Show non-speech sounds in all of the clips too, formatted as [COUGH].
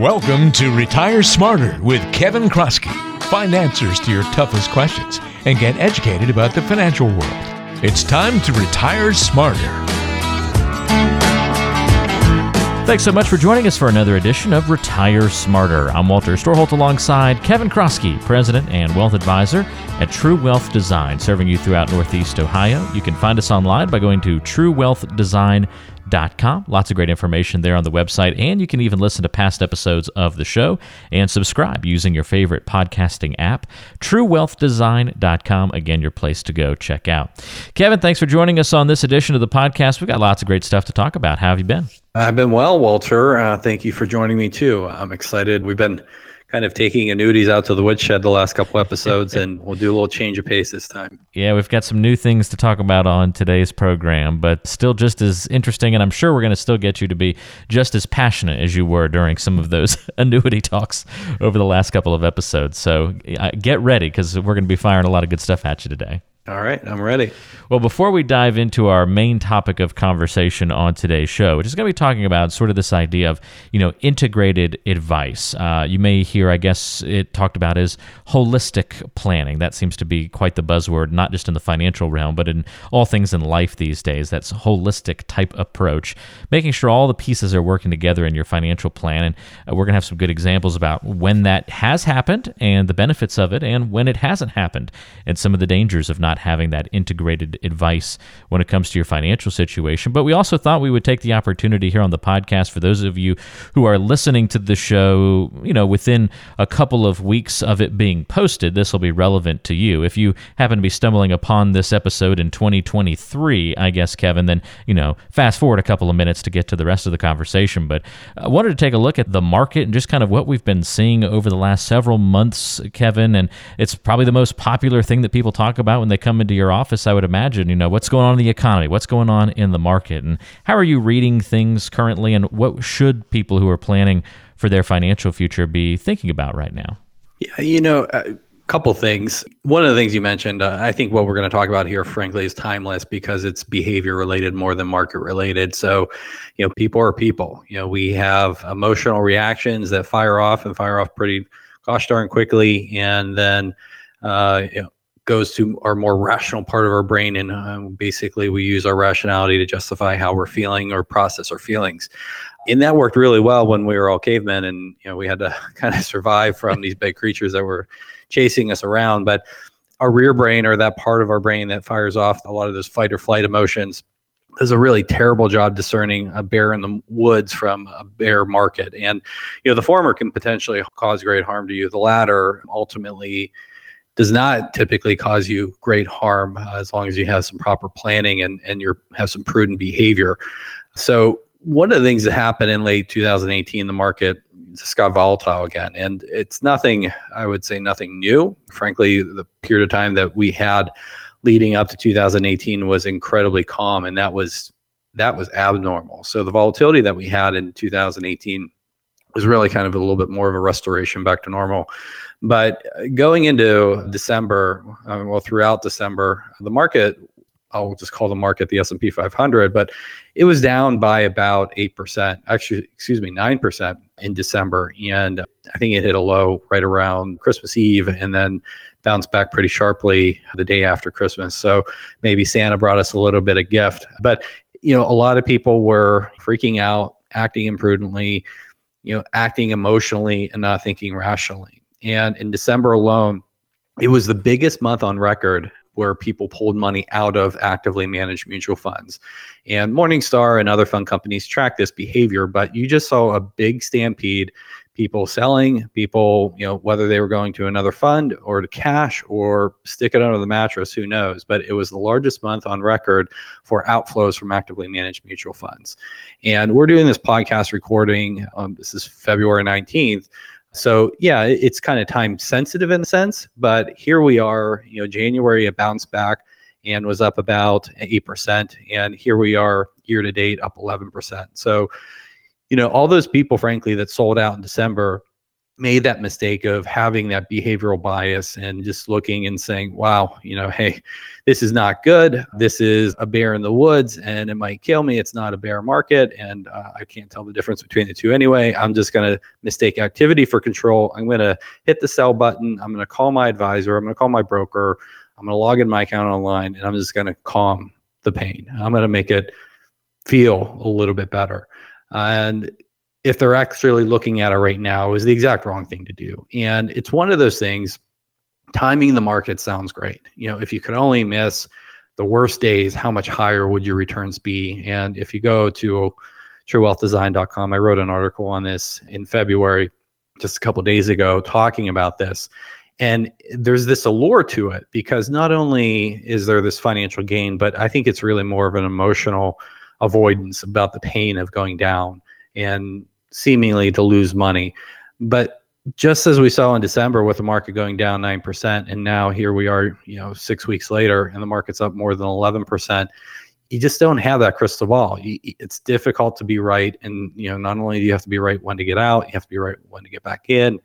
Welcome to Retire Smarter with Kevin Kroskey. Find answers to your toughest questions and get educated about the financial world. It's time to retire smarter. Thanks so much for joining us for another edition of Retire Smarter. I'm Walter Storholt alongside Kevin Kroskey, President and Wealth Advisor at True Wealth Design, serving you throughout Northeast Ohio. You can find us online by going to truewealthdesign.com com. Lots of great information there on the website, and you can even listen to past episodes of the show and subscribe using your favorite podcasting app. TrueWealthDesign.com, again, your place to go check out. Kevin, thanks for joining us on this edition of the podcast. We've got lots of great stuff to talk about. How have you been? I've been well, Walter. Uh, thank you for joining me too. I'm excited. We've been kind of taking annuities out to the woodshed the last couple episodes, and we'll do a little change of pace this time. Yeah, we've got some new things to talk about on today's program, but still just as interesting. And I'm sure we're going to still get you to be just as passionate as you were during some of those [LAUGHS] annuity talks over the last couple of episodes. So get ready because we're going to be firing a lot of good stuff at you today. All right, I'm ready. Well, before we dive into our main topic of conversation on today's show, which is going to be talking about sort of this idea of, you know, integrated advice. Uh, you may hear, I guess, it talked about as holistic planning. That seems to be quite the buzzword, not just in the financial realm, but in all things in life these days. That's holistic type approach, making sure all the pieces are working together in your financial plan. And uh, we're going to have some good examples about when that has happened and the benefits of it, and when it hasn't happened, and some of the dangers of not having that integrated advice when it comes to your financial situation. But we also thought we would take the opportunity here on the podcast for those of you who are listening to the show, you know, within a couple of weeks of it being posted, this will be relevant to you. If you happen to be stumbling upon this episode in 2023, I guess, Kevin, then, you know, fast forward a couple of minutes to get to the rest of the conversation. But I wanted to take a look at the market and just kind of what we've been seeing over the last several months, Kevin. And it's probably the most popular thing that people talk about when they come into your office, I would imagine, you know, what's going on in the economy, what's going on in the market, and how are you reading things currently, and what should people who are planning for their financial future be thinking about right now? Yeah, you know, a couple things. One of the things you mentioned, uh, I think what we're going to talk about here, frankly, is timeless because it's behavior related more than market related. So, you know, people are people. You know, we have emotional reactions that fire off and fire off pretty gosh darn quickly, and then uh, you know, goes to our more rational part of our brain and uh, basically we use our rationality to justify how we're feeling or process our feelings. And that worked really well when we were all cavemen and you know we had to [LAUGHS] kind of survive from these big creatures that were chasing us around. But our rear brain or that part of our brain that fires off a lot of those fight or flight emotions does a really terrible job discerning a bear in the woods from a bear market. And you know the former can potentially cause great harm to you. The latter ultimately does not typically cause you great harm uh, as long as you have some proper planning and and you have some prudent behavior. So one of the things that happened in late 2018, the market just got volatile again, and it's nothing. I would say nothing new. Frankly, the period of time that we had leading up to 2018 was incredibly calm, and that was that was abnormal. So the volatility that we had in 2018 was really kind of a little bit more of a restoration back to normal. But going into December, uh, well, throughout December, the market, I'll just call the market the S&P 500, but it was down by about 8%, actually, excuse me, 9% in December. And I think it hit a low right around Christmas Eve and then bounced back pretty sharply the day after Christmas. So maybe Santa brought us a little bit of gift. But, you know, a lot of people were freaking out, acting imprudently, you know, acting emotionally and not thinking rationally. And in December alone, it was the biggest month on record where people pulled money out of actively managed mutual funds. And Morningstar and other fund companies track this behavior, but you just saw a big stampede people selling, people, you know, whether they were going to another fund or to cash or stick it under the mattress, who knows? But it was the largest month on record for outflows from actively managed mutual funds. And we're doing this podcast recording, um, this is February 19th. So yeah, it's kind of time sensitive in a sense, but here we are, you know, January it bounced back and was up about 8% and here we are year to date up 11%. So, you know, all those people frankly that sold out in December made that mistake of having that behavioral bias and just looking and saying, wow, you know, hey, this is not good. This is a bear in the woods and it might kill me. It's not a bear market. And uh, I can't tell the difference between the two anyway. I'm just going to mistake activity for control. I'm going to hit the sell button. I'm going to call my advisor. I'm going to call my broker. I'm going to log in my account online and I'm just going to calm the pain. I'm going to make it feel a little bit better. And if they're actually looking at it right now is the exact wrong thing to do. And it's one of those things timing the market sounds great. You know, if you could only miss the worst days, how much higher would your returns be? And if you go to truewealthdesign.com, I wrote an article on this in February, just a couple days ago, talking about this. And there's this allure to it because not only is there this financial gain, but I think it's really more of an emotional avoidance about the pain of going down and seemingly to lose money. But just as we saw in December with the market going down 9%, and now here we are, you know, six weeks later, and the market's up more than 11%. You just don't have that crystal ball. It's difficult to be right. And, you know, not only do you have to be right when to get out, you have to be right when to get back in.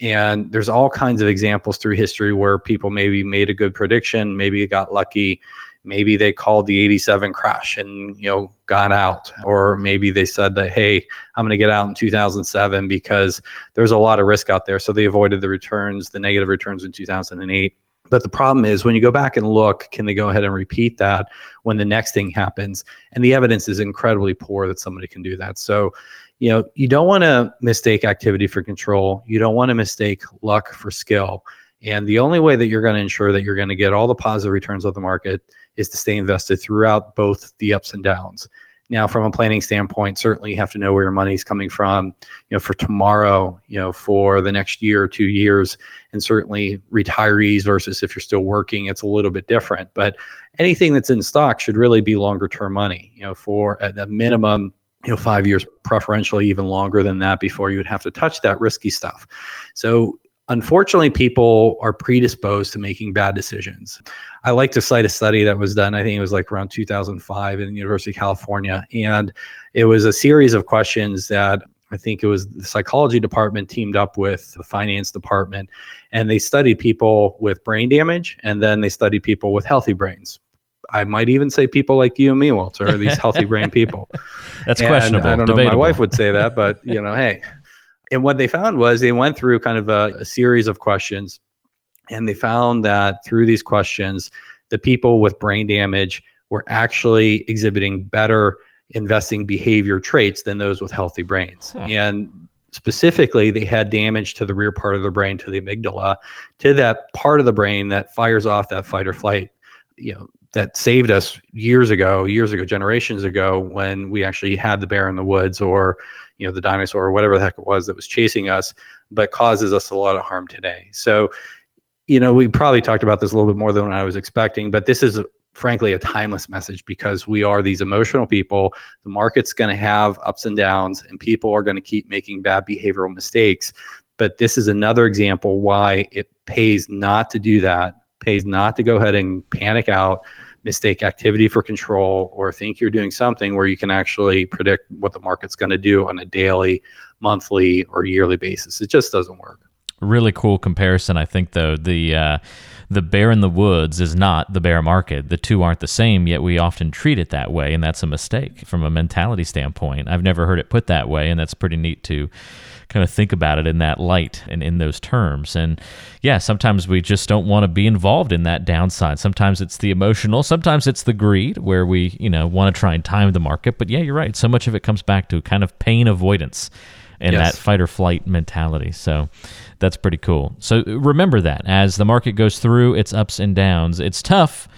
And there's all kinds of examples through history where people maybe made a good prediction, maybe got lucky, maybe they called the 87 crash and you know got out. Or maybe they said that hey i'm going to get out in 2007 because there's a lot of risk out there. So they avoided the returns the negative returns in 2008 but the problem is when you go back and look can they go ahead and repeat that when the next thing happens? And the evidence is incredibly poor that somebody can do that. So you know you don't want to mistake activity for control. You don't want to mistake luck for skill. And the only way that you're going to ensure that you're going to get all the positive returns of the market is to stay invested throughout both the ups and downs. Now, from a planning standpoint, certainly you have to know where your money is coming from, you know, for tomorrow, you know, for the next year or two years, and certainly retirees versus if you're still working, it's a little bit different. But anything that's in stock should really be longer term money, you know, for at the minimum, you know, five years, preferentially even longer than that before you would have to touch that risky stuff. So unfortunately people are predisposed to making bad decisions i like to cite a study that was done i think it was like around 2005 in the university of california and it was a series of questions that i think it was the psychology department teamed up with the finance department and they studied people with brain damage and then they studied people with healthy brains I might even say people like you and me, Walter, are these healthy brain people. [LAUGHS] That's and questionable. I don't know. My wife would say that, but you know, hey, and what they found was they went through kind of a, a series of questions, and they found that through these questions, the people with brain damage were actually exhibiting better investing behavior traits than those with healthy brains. Huh. And specifically, they had damage to the rear part of the brain, to the amygdala, to that part of the brain that fires off that fight or flight, you know, that saved us years ago, years ago, generations ago, when we actually had the bear in the woods or you know the dinosaur or whatever the heck it was that was chasing us, but causes us a lot of harm today. So, you know, we probably talked about this a little bit more than I was expecting, but this is frankly a timeless message because we are these emotional people. The market's going to have ups and downs, and people are going to keep making bad behavioral mistakes. But this is another example why it pays not to do that, pays not to go ahead and panic out mistake activity for control or think you're doing something where you can actually predict what the market's going to do on a daily, monthly, or yearly basis. It just doesn't work. Really cool comparison, I think, though. The uh, the bear in the woods is not the bear market. The two aren't the same, yet we often treat it that way, and that's a mistake from a mentality standpoint. I've never heard it put that way, and that's pretty neat to kind of think about it in that light and in those terms. And yeah, sometimes we just don't want to be involved in that downside. Sometimes it's the emotional, sometimes it's the greed where we, you know, want to try and time the market. But yeah, you're right. So much of it comes back to kind of pain avoidance and yes. that fight or flight mentality. So that's pretty cool. So remember that as the market goes through its ups and downs, it's tough.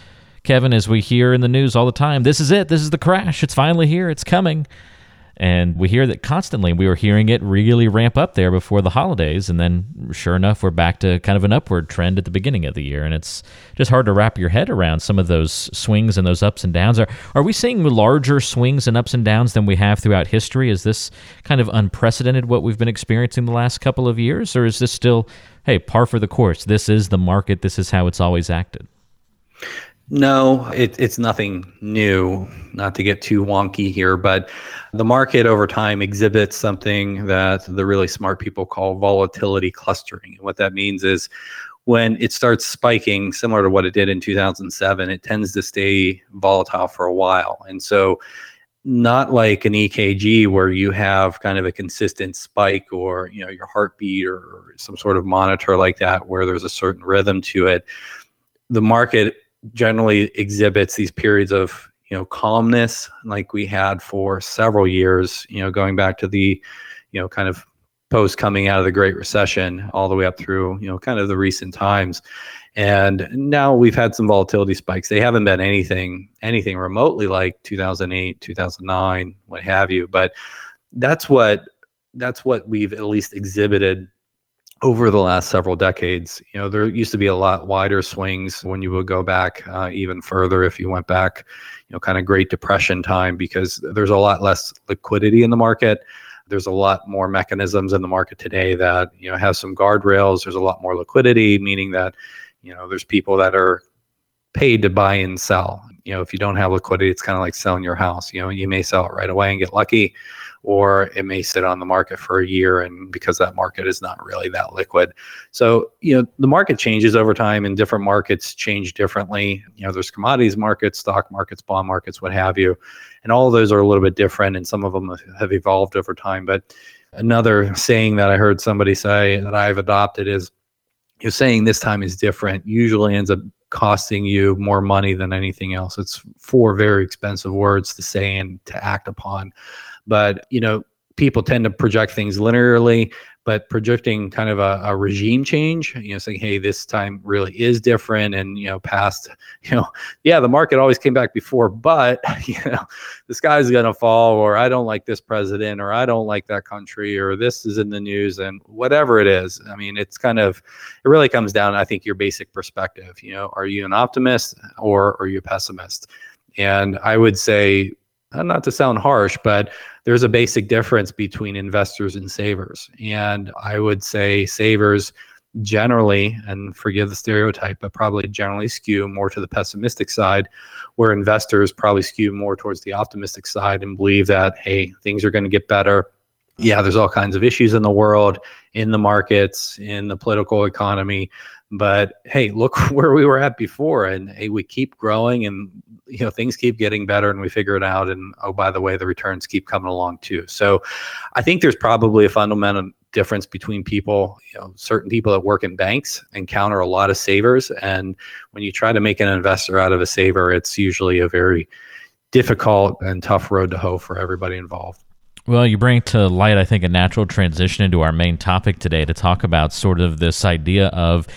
Kevin, as we hear in the news all the time, this is it. This is the crash. It's finally here. It's coming. And we hear that constantly. We were hearing it really ramp up there before the holidays. And then, sure enough, we're back to kind of an upward trend at the beginning of the year. And it's just hard to wrap your head around some of those swings and those ups and downs. Are, are we seeing larger swings and ups and downs than we have throughout history? Is this kind of unprecedented what we've been experiencing the last couple of years? Or is this still, hey, par for the course? This is the market. This is how it's always acted. No, it, it's nothing new, not to get too wonky here, but the market over time exhibits something that the really smart people call volatility clustering. And what that means is when it starts spiking, similar to what it did in 2007, it tends to stay volatile for a while. And so, not like an EKG where you have kind of a consistent spike or you know your heartbeat or some sort of monitor like that where there's a certain rhythm to it. The market generally exhibits these periods of you know calmness like we had for several years you know going back to the you know kind of post coming out of the great recession all the way up through you know kind of the recent times. And now we've had some volatility spikes. They haven't been anything anything remotely like 2008 2009 what have you. But that's what that's what we've at least exhibited over the last several decades. You know, there used to be a lot wider swings when you would go back uh, even further if you went back, you know, kind of Great Depression time because there's a lot less liquidity in the market. There's a lot more mechanisms in the market today that, you know, have some guardrails. There's a lot more liquidity, meaning that, you know, there's people that are paid to buy and sell. You know, if you don't have liquidity, it's kind of like selling your house. You know, you may sell it right away and get lucky or it may sit on the market for a year and because that market is not really that liquid. So you know the market changes over time and different markets change differently. You know there's commodities markets stock markets bond markets what have you. And all of those are a little bit different and some of them have evolved over time. But another saying that i heard somebody say that i've adopted is you're saying this time is different usually ends up costing you more money than anything else. It's four very expensive words to say and to act upon but you know, people tend to project things linearly, but projecting kind of a, a, regime change, you know, saying, hey, this time really is different. And, you know, past, [LAUGHS] you know, yeah, the market always came back before, but, [LAUGHS] you know, the sky's going to fall, or I don't like this president, or I don't like that country, or this is in the news, and whatever it is. I mean, it's kind of, it really comes down, I think, your basic perspective. You know, are you an optimist or are you a pessimist? And I would say, Uh, not to sound harsh, but there's a basic difference between investors and savers. And I would say savers generally, and forgive the stereotype, but probably generally skew more to the pessimistic side, where investors probably skew more towards the optimistic side and believe that, hey, things are going to get better. Yeah, there's all kinds of issues in the world, in the markets, in the political economy. But hey, look [LAUGHS] where we were at before, and hey, we keep growing, and you know things keep getting better, and we figure it out. And oh, by the way, the returns keep coming along too. So, I think there's probably a fundamental difference between people. You know, certain people that work in banks encounter a lot of savers, and when you try to make an investor out of a saver, it's usually a very difficult and tough road to hoe for everybody involved. Well, you bring to light, I think, a natural transition into our main topic today to talk about sort of this idea of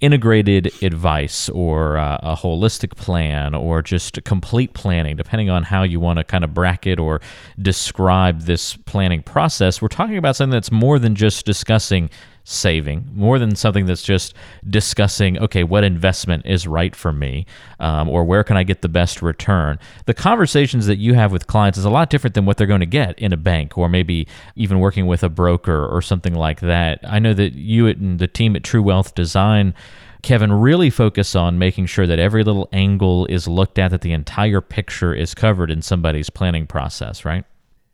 integrated advice or uh, a holistic plan or just complete planning, depending on how you want to kind of bracket or describe this planning process. We're talking about something that's more than just discussing saving more than something that's just discussing okay what investment is right for me um, or where can i get the best return the conversations that you have with clients is a lot different than what they're going to get in a bank or maybe even working with a broker or something like that i know that you and the team at true wealth design Kevin, really focus on making sure that every little angle is looked at, that the entire picture is covered in somebody's planning process, right?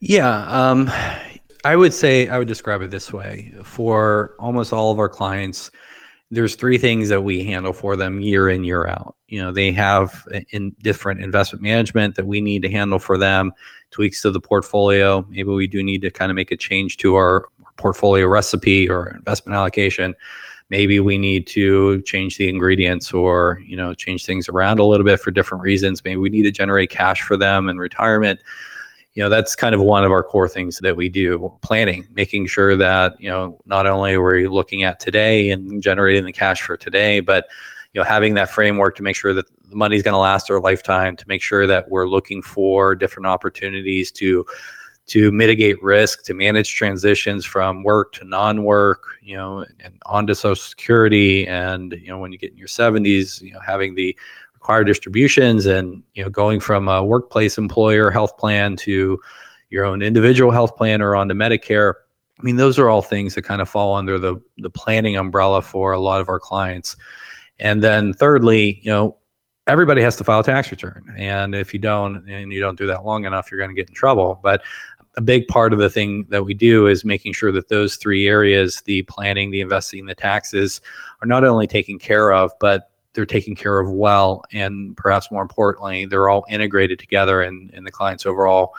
Yeah. Um, I would say I would describe it this way for almost all of our clients. There's three things that we handle for them year in year out. You know, they have in different investment management that we need to handle for them, tweaks to the portfolio. Maybe we do need to kind of make a change to our portfolio recipe or investment allocation. Maybe we need to change the ingredients or you know change things around a little bit for different reasons. Maybe we need to generate cash for them in retirement you know that's kind of one of our core things that we do planning making sure that you know not only are we looking at today and generating the cash for today but you know having that framework to make sure that the money's going to last our lifetime to make sure that we're looking for different opportunities to to mitigate risk to manage transitions from work to non-work you know and onto social security. And you know when you get in your 70s you know having the required distributions and you know going from a workplace employer health plan to your own individual health plan or onto Medicare. I mean, those are all things that kind of fall under the the planning umbrella for a lot of our clients. And then thirdly, you know, everybody has to file a tax return. And if you don't, and you don't do that long enough, you're going to get in trouble. But a big part of the thing that we do is making sure that those three areas the planning, the investing, the taxes are not only taken care of, but they're taken care of well. And perhaps more importantly, they're all integrated together in, in the client's overall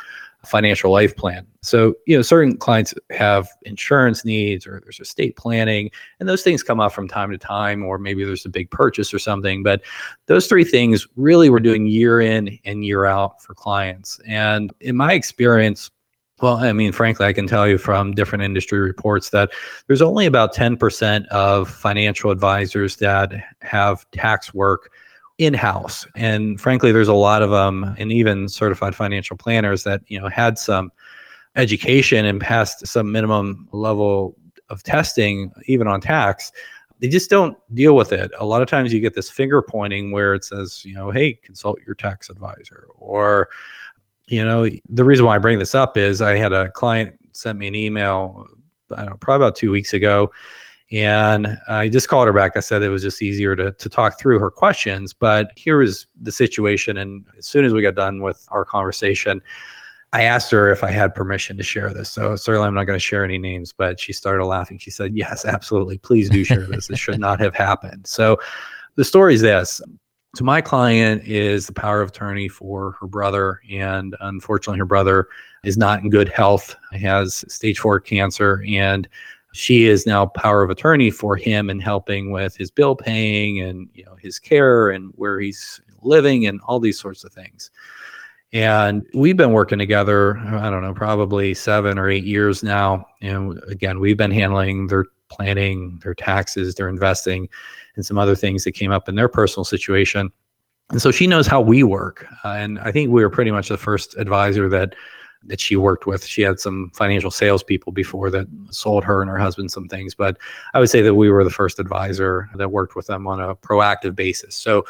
financial life plan. So, you know, certain clients have insurance needs or there's estate planning, and those things come up from time to time, or maybe there's a big purchase or something. But those three things really we're doing year in and year out for clients. And in my experience, well, I mean, frankly, I can tell you from different industry reports that there's only about 10% of financial advisors that have tax work in-house. And frankly there's a lot of them and even certified financial planners that you know had some education and passed some minimum level of testing even on tax. They just don't deal with it. A lot of times you get this finger pointing where it says you know hey consult your tax advisor or you know the reason why i bring this up is i had a client sent me an email i don't know probably about two weeks ago and I just called her back. I said it was just easier to, to talk through her questions. But here was the situation. And as soon as we got done with our conversation, I asked her if I had permission to share this. So certainly I'm not going to share any names, but she started laughing. She said, Yes, absolutely. Please do share this. this should not have happened. So the story is this. So my client is the power of attorney for her brother. And unfortunately, her brother is not in good health. Has stage four cancer. And she is now power of attorney for him and helping with his bill paying and you know his care and where he's living and all these sorts of things and we've been working together i don't know probably seven or eight years now and again we've been handling their planning their taxes their investing and some other things that came up in their personal situation and so she knows how we work uh, and i think we were pretty much the first advisor that that she worked with. She had some financial salespeople before that sold her and her husband some things, but I would say that we were the first advisor that worked with them on a proactive basis. So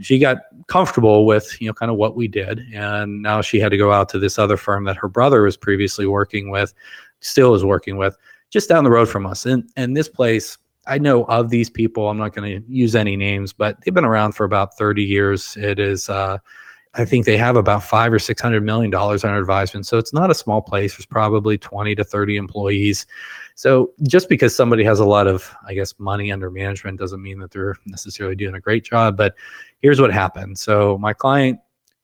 she got comfortable with you know kind of what we did, and now she had to go out to this other firm that her brother was previously working with, still is working with, just down the road from us. And and this place. I know of these people. I'm not going to use any names, but they've been around for about 30 years. It is uh, I think they have about five or six hundred million dollars under advisement. So it's not a small place. There's probably 20 to 30 employees. So just because somebody has a lot of, I guess, money under management doesn't mean that they're necessarily doing a great job. But here's what happened. So my client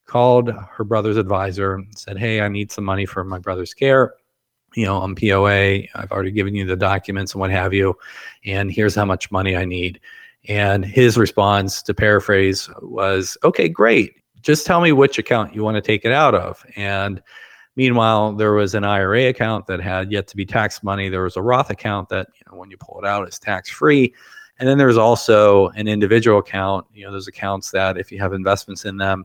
called her brother's advisor and said, Hey, I need some money for my brother's care. You know, I'm POA. I've already given you the documents and what have you. And here's how much money I need. And his response, to paraphrase, was, Okay, great just tell me which account you want to take it out of. And meanwhile, there was an IRA account that had yet to be tax money. There was a Roth account that, you know, when you pull it out, is tax free. And then there's also an individual account. You know, those accounts that if you have investments in them,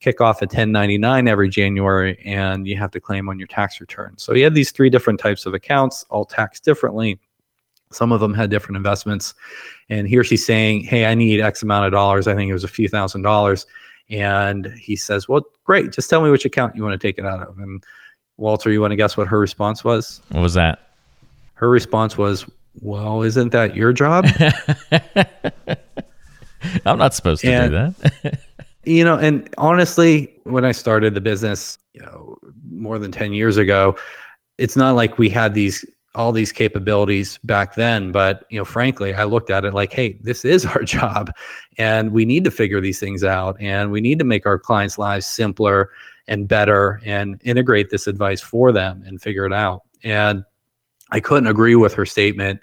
kick off a 1099 every January and you have to claim on your tax return. So he had these three different types of accounts, all taxed differently. Some of them had different investments. And here she's saying, Hey, I need X amount of dollars. I think it was a few thousand dollars. And he says, Well, great. Just tell me which account you want to take it out of. And Walter, you want to guess what her response was? What was that? Her response was, Well, isn't that your job? [LAUGHS] I'm not supposed to and, do that. [LAUGHS] you know, and honestly, when I started the business, you know, more than 10 years ago, it's not like we had these all these capabilities back then but you know frankly i looked at it like hey this is our [LAUGHS] job and we need to figure these things out and we need to make our clients lives simpler and better and integrate this advice for them and figure it out. And i couldn't agree with her statement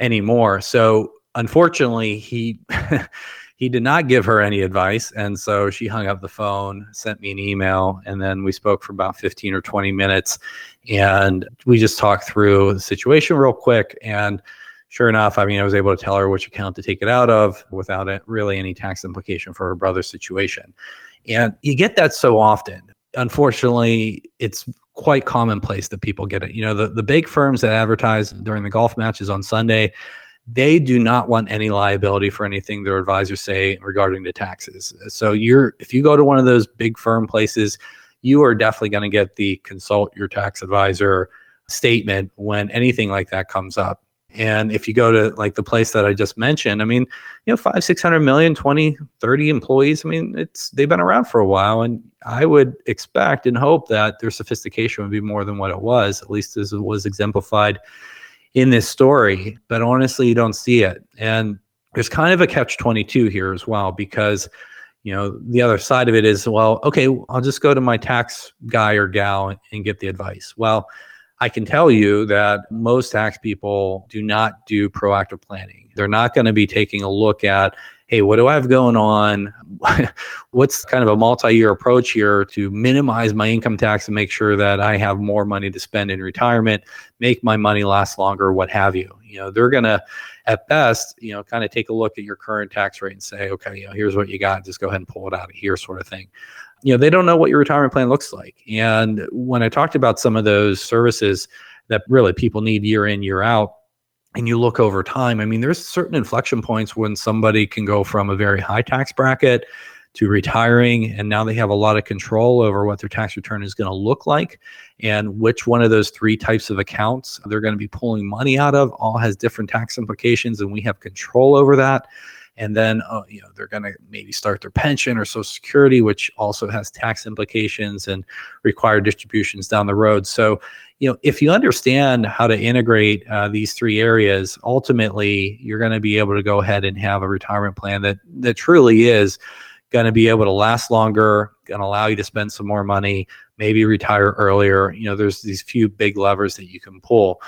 anymore. So unfortunately he [LAUGHS] he did not give her any advice. And so she hung up the phone, sent me an email, and then we spoke for about 15 or 20 minutes. And we just talked through the situation real quick. And sure enough, I mean, I was able to tell her which account to take it out of without it really any tax implication for her brother's situation. And you get that so often. Unfortunately, it's quite commonplace that people get it. You know, the, the big firms that advertise during the golf matches on Sunday, they do not want any liability for anything their advisors say regarding the taxes. So you're if you go to one of those big firm places, you are definitely going to get the consult your tax advisor statement when anything like that comes up. And if you go to like the place that I just mentioned, I mean, you know, five, 600 million, 20, 30 employees. I mean, it's, they've been around for a while. And I would expect and hope that their sophistication would be more than what it was, at least as it was exemplified in this story. But honestly, you don't see it. And there's kind of a catch 22 here as well, because you know the other side of it is well okay i'll just go to my tax guy or gal and get the advice well I can tell you that most tax people do not do proactive planning. They're not going to be taking a look at, hey, what do I have going on? [LAUGHS] What's kind of a multi year approach here to minimize my income tax and make sure that I have more money to spend in retirement, make my money last longer, what have you? You know, they're going to, at best, you know, kind of take a look at your current tax rate and say, okay, you know, here's what you got. Just go ahead and pull it out of here, sort of thing you know they don't know what your retirement plan looks like and when i talked about some of those services that really people need year in year out and you look over time i mean there's certain inflection points when somebody can go from a very high tax bracket to retiring and now they have a lot of control over what their tax return is going to look like and which one of those three types of accounts they're going to be pulling money out of all has different tax implications and we have control over that and then uh, you know they're going to maybe start their pension or social security which also has tax implications and required distributions down the road. So you know if you understand how to integrate uh, these three areas ultimately you're going to be able to go ahead and have a retirement plan that that truly is going to be able to last longer going to allow you to spend some more money maybe retire earlier. You know there's these few big levers that you can pull.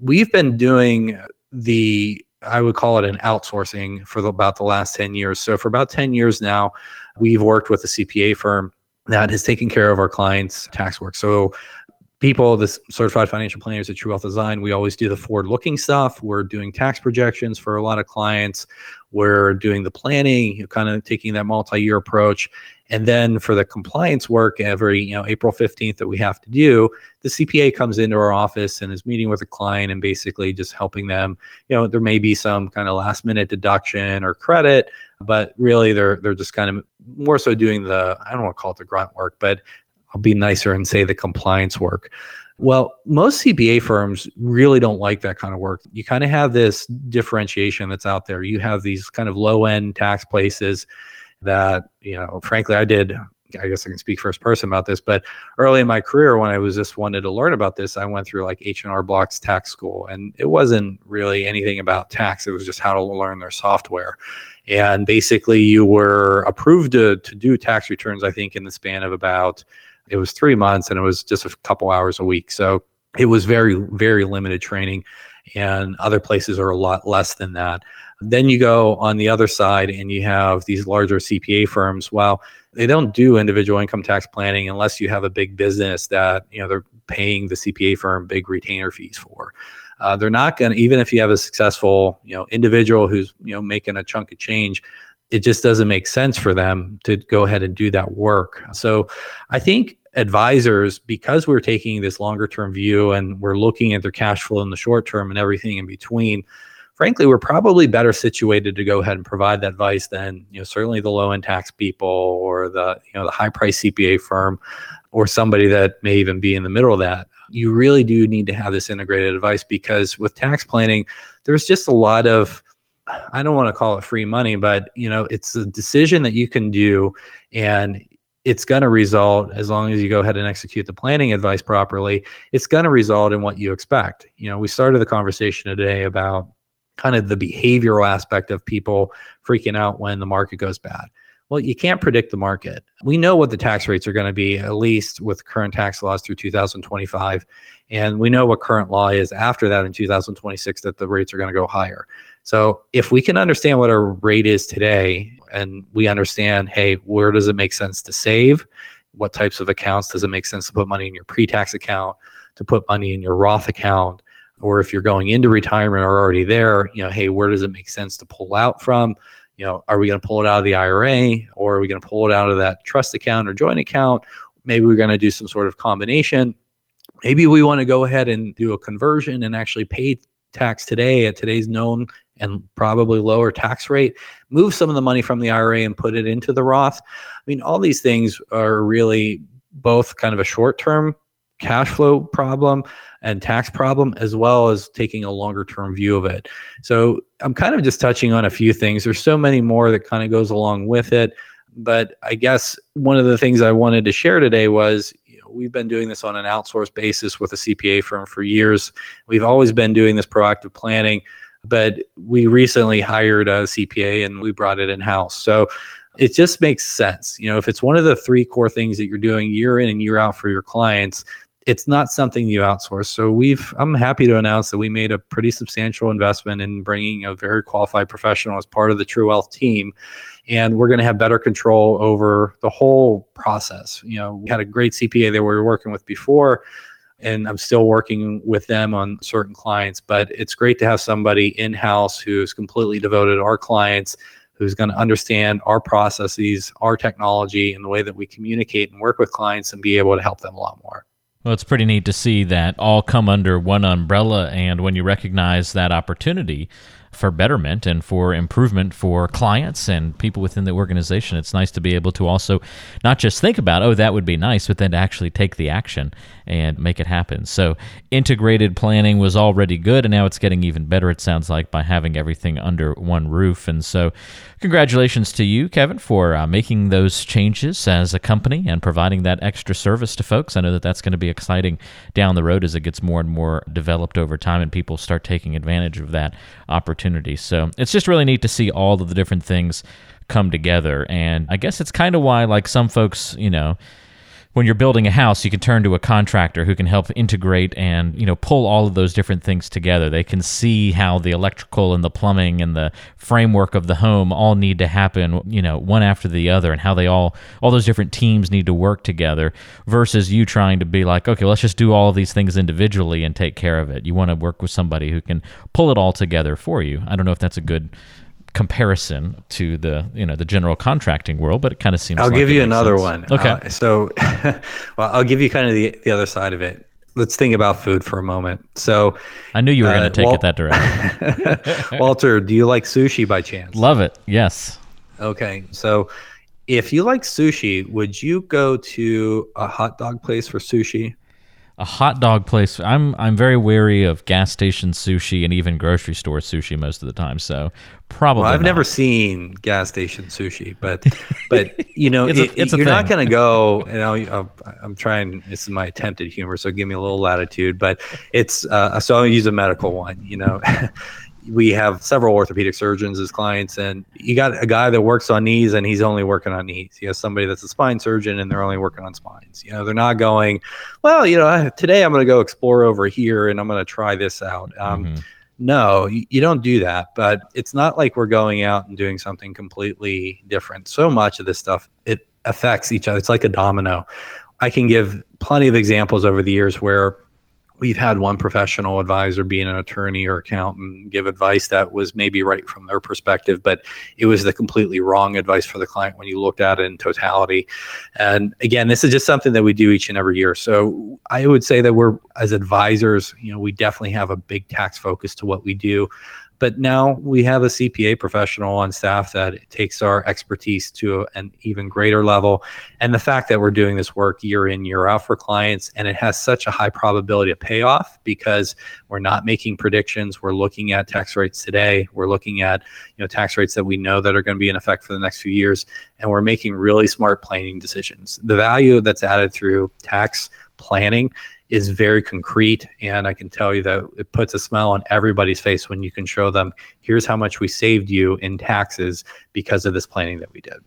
We've been doing the I would call it an outsourcing for the, about the last 10 years. So for about 10 years now, we've worked with a CPA firm that has taken care of our clients' tax work. So people, the certified financial planners at True Wealth Design, we always do the forward-looking stuff. We're doing tax projections for a lot of clients. We're doing the planning, kind of taking that multi-year approach. And then for the compliance work, every you know April 15th that we have to do, the CPA comes into our office and is meeting with a client and basically just helping them. You know, there may be some kind of last minute deduction or credit, but really they're they're just kind of more so doing the I don't want to call it the grunt work, but I'll be nicer and say the compliance work. Well, most CPA firms really don't like that kind of work. You kind of have this differentiation that's out there. You have these kind of low end tax places that, you know, frankly, I did. I guess I can speak first person about this, but early in my career, when I was just wanted to learn about this, I went through like H and R Block's tax school, and it wasn't really anything about tax. It was just how to learn their software, and basically, you were approved to to do tax returns. I think in the span of about it was three months, and it was just a couple hours a week. So it was very very limited training, and other places are a lot less than that. Then you go on the other side and you have these larger CPA firms. Well, they don't do individual income tax planning unless you have a big business that you know they're paying the CPA firm big retainer fees for. Uh, they're not going to even if you have a successful you know individual who's you know making a chunk of change it just doesn't make sense for them to go ahead and do that work so i think advisors because we're taking this longer term view and we're looking at their cash flow in the short term and everything in between frankly, we're probably better situated to go ahead and provide that advice than you know certainly the low end tax people or the you know the high price CPA firm or somebody that may even be in the middle of that. You really do need to have this integrated advice because with tax planning, there's just a lot of I don't want to call it free money, but you know, it's a decision that you can do and it's going to result as long as you go ahead and execute the planning advice properly it's going to result in what you expect you know we started the conversation today about kind of the behavioral aspect of people freaking out when the market goes bad. Well, you can't predict the market. We know what the tax rates are going to be, at least with current tax laws through 2025. And we know what current law is after that in 2026 that the rates are going to go higher. So if we can understand what our rate is today and we understand, hey, where does it make sense to save? What types of accounts does it make sense to put money in your pre tax account, to put money in your Roth account? or if you're going into retirement or already there, you know, hey, where does it make sense to pull out from? You know, are we going to pull it out of the IRA or are we going to pull it out of that trust account or joint account? Maybe we're going to do some sort of combination. Maybe we want to go ahead and do a conversion and actually pay tax today at today's known and probably lower tax rate. Move some of the money from the IRA and put it into the Roth. I mean, all these things are really both kind of a short term cash flow problem and tax problem, as well as taking a longer term view of it. So I'm kind of just touching on a few things. There's so many more that kind of goes along with it. But I guess one of the things I wanted to share today was we've been doing this on an outsourced basis with a CPA firm for years. We've always been doing this proactive planning, but we recently hired a CPA and we brought it in house. So it just makes sense. You know, if it's one of the three core things that you're doing year in and year out for your clients, it's not something you outsource. So we've I'm happy to announce that we made a pretty substantial investment in bringing a very qualified professional as part of the True Wealth team and we're going to have better control over the whole process. You know, we had a great CPA that we were working with before and I'm still working with them on certain clients, but it's great to have somebody in-house who's completely devoted to our clients who's going to understand our processes, our technology, and the way that we communicate and work with clients and be able to help them a lot more. Well, it's pretty neat to see that all come under one umbrella. And when you recognize that opportunity for betterment and for improvement for clients and people within the organization, it's nice to be able to also not just think about, oh, that would be nice, but then to actually take the action and make it happen. So, integrated planning was already good, and now it's getting even better, it sounds like, by having everything under one roof. And so, Congratulations to you, Kevin, for uh, making those changes as a company and providing that extra service to folks. I know that that's going to be exciting down the road as it gets more and more developed over time and people start taking advantage of that opportunity. So it's just really neat to see all of the different things come together. And I guess it's kind of why, like some folks, you know, when you're building a house, you can turn to a contractor who can help integrate and you know pull all of those different things together. They can see how the electrical and the plumbing and the framework of the home all need to happen, you know, one after the other, and how they all all those different teams need to work together. Versus you trying to be like, okay, let's just do all of these things individually and take care of it. You want to work with somebody who can pull it all together for you. I don't know if that's a good comparison to the you know the general contracting world, but it kind of seems. I'll like give you another sense. one. Okay. Uh, so, [LAUGHS] well, I'll give you kind of the the other side of it. Let's think about food for a moment. So, I knew you were uh, going to take Wal- it that direction. [LAUGHS] Walter, do you like sushi by chance? Love it. Yes. Okay, so if you like sushi, would you go to a hot dog place for sushi? A hot dog place. I'm I'm very wary of gas station sushi and even grocery store sushi most of the time. So probably. Well, I've not. never seen gas station sushi, but but [LAUGHS] you know it's a, it's you're not going to go. You know, I'm trying. This is my attempted humor, so give me a little latitude. But it's uh, so I'll use a medical one. You know. [LAUGHS] we have several orthopedic surgeons as clients, and you got a guy that works on knees, and he's only working on knees. You have somebody that's a spine surgeon, and they're only working on spines. You know, they're not going, well, you know, today I'm going to go explore over here, and I'm going to try this out. Um, mm-hmm. No, you, you don't do that. But it's not like we're going out and doing something completely different. So much of this stuff it affects each other. It's like a domino. I can give plenty of examples over the years where we've had one professional advisor being an attorney or accountant give advice that was maybe right from their perspective but it was the completely wrong advice for the client when you looked at it in totality. And again this is just something that we do each and every year. So i would say that we're as advisors you know we definitely have a big tax focus to what we do but now we have a CPA professional on staff that takes our expertise to an even greater level. And the fact that we're doing this work year in, year out for clients, and it has such a high probability of payoff because we're not making predictions. We're looking at tax rates today. We're looking at you know tax rates that we know that are going to be in effect for the next few years, and we're making really smart planning decisions. The value that's added through tax planning is very concrete. And I can tell you that it puts a smile on everybody's face when you can show them, here's how much we saved you in taxes because of this planning that we did.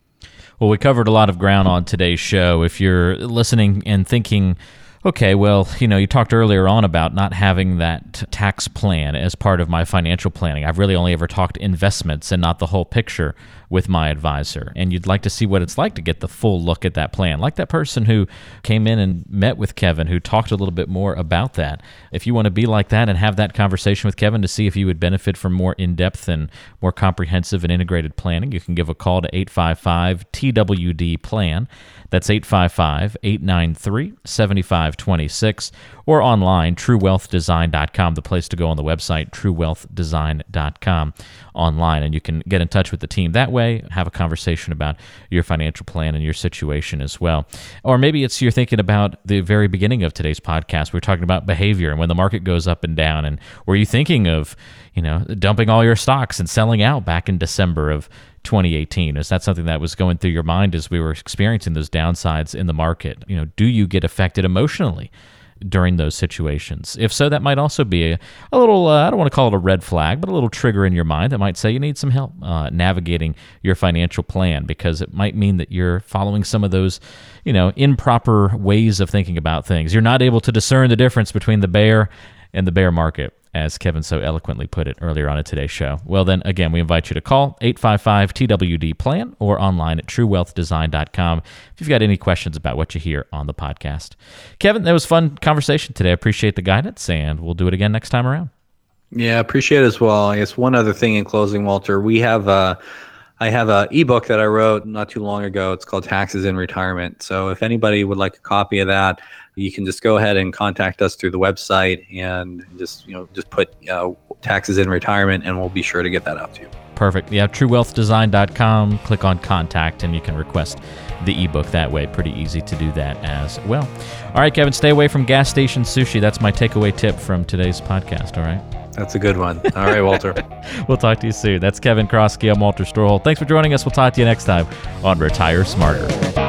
Well, we covered a lot of ground on today's show. If you're listening and thinking, Okay, well, you know, you talked earlier on about not having that tax plan as part of my financial planning. I've really only ever talked investments and not the whole picture with my advisor. And you'd like to see what it's like to get the full look at that plan. Like that person who came in and met with Kevin, who talked a little bit more about that. If you want to be like that and have that conversation with Kevin to see if you would benefit from more in depth and more comprehensive and integrated planning, you can give a call to 855 TWD Plan. That's 855 893 75 8526 or online, truewealthdesign.com, the place to go on the website, truewealthdesign.com online. And you can get in touch with the team that way, have a conversation about your financial plan and your situation as well. Or maybe it's you're thinking about the very beginning of today's podcast. We're talking about behavior and when the market goes up and down. And were you thinking of, you know, dumping all your stocks and selling out back in December of 2018? Is that something that was going through your mind as we were experiencing those downsides in the market? You know, do you get affected emotionally? During those situations. If so, that might also be a, a little, uh, I don't want to call it a red flag, but a little trigger in your mind that might say you need some help uh, navigating your financial plan because it might mean that you're following some of those, you know, improper ways of thinking about things. You're not able to discern the difference between the bear and the bear market as Kevin so eloquently put it earlier on in today's show. Well, then, again, we invite you to call 855 TWD Plan or online at truewealthdesign.com if you've got any questions about what you hear on the podcast. Kevin, that was fun conversation today. I appreciate the guidance, and we'll do it again next time around. Yeah, appreciate it as well. I guess one other thing in closing, Walter, we have a. I have a ebook that I wrote not too long ago. It's called Taxes in Retirement. So if anybody would like a copy of that, you can just go ahead and contact us through the website and just you know just put uh, taxes in retirement and we'll be sure to get that out to you. Perfect. Yeah truewealthdesign.com click on contact and you can request the ebook that way. Pretty easy to do that as well. All right kevin stay away from gas station sushi. That's my takeaway tip from today's podcast. All right that's a good one. All right, Walter. [LAUGHS] we'll talk to you soon. That's Kevin Kroskey. I'm Walter Storholt. Thanks for joining us. We'll talk to you next time on Retire Smarter.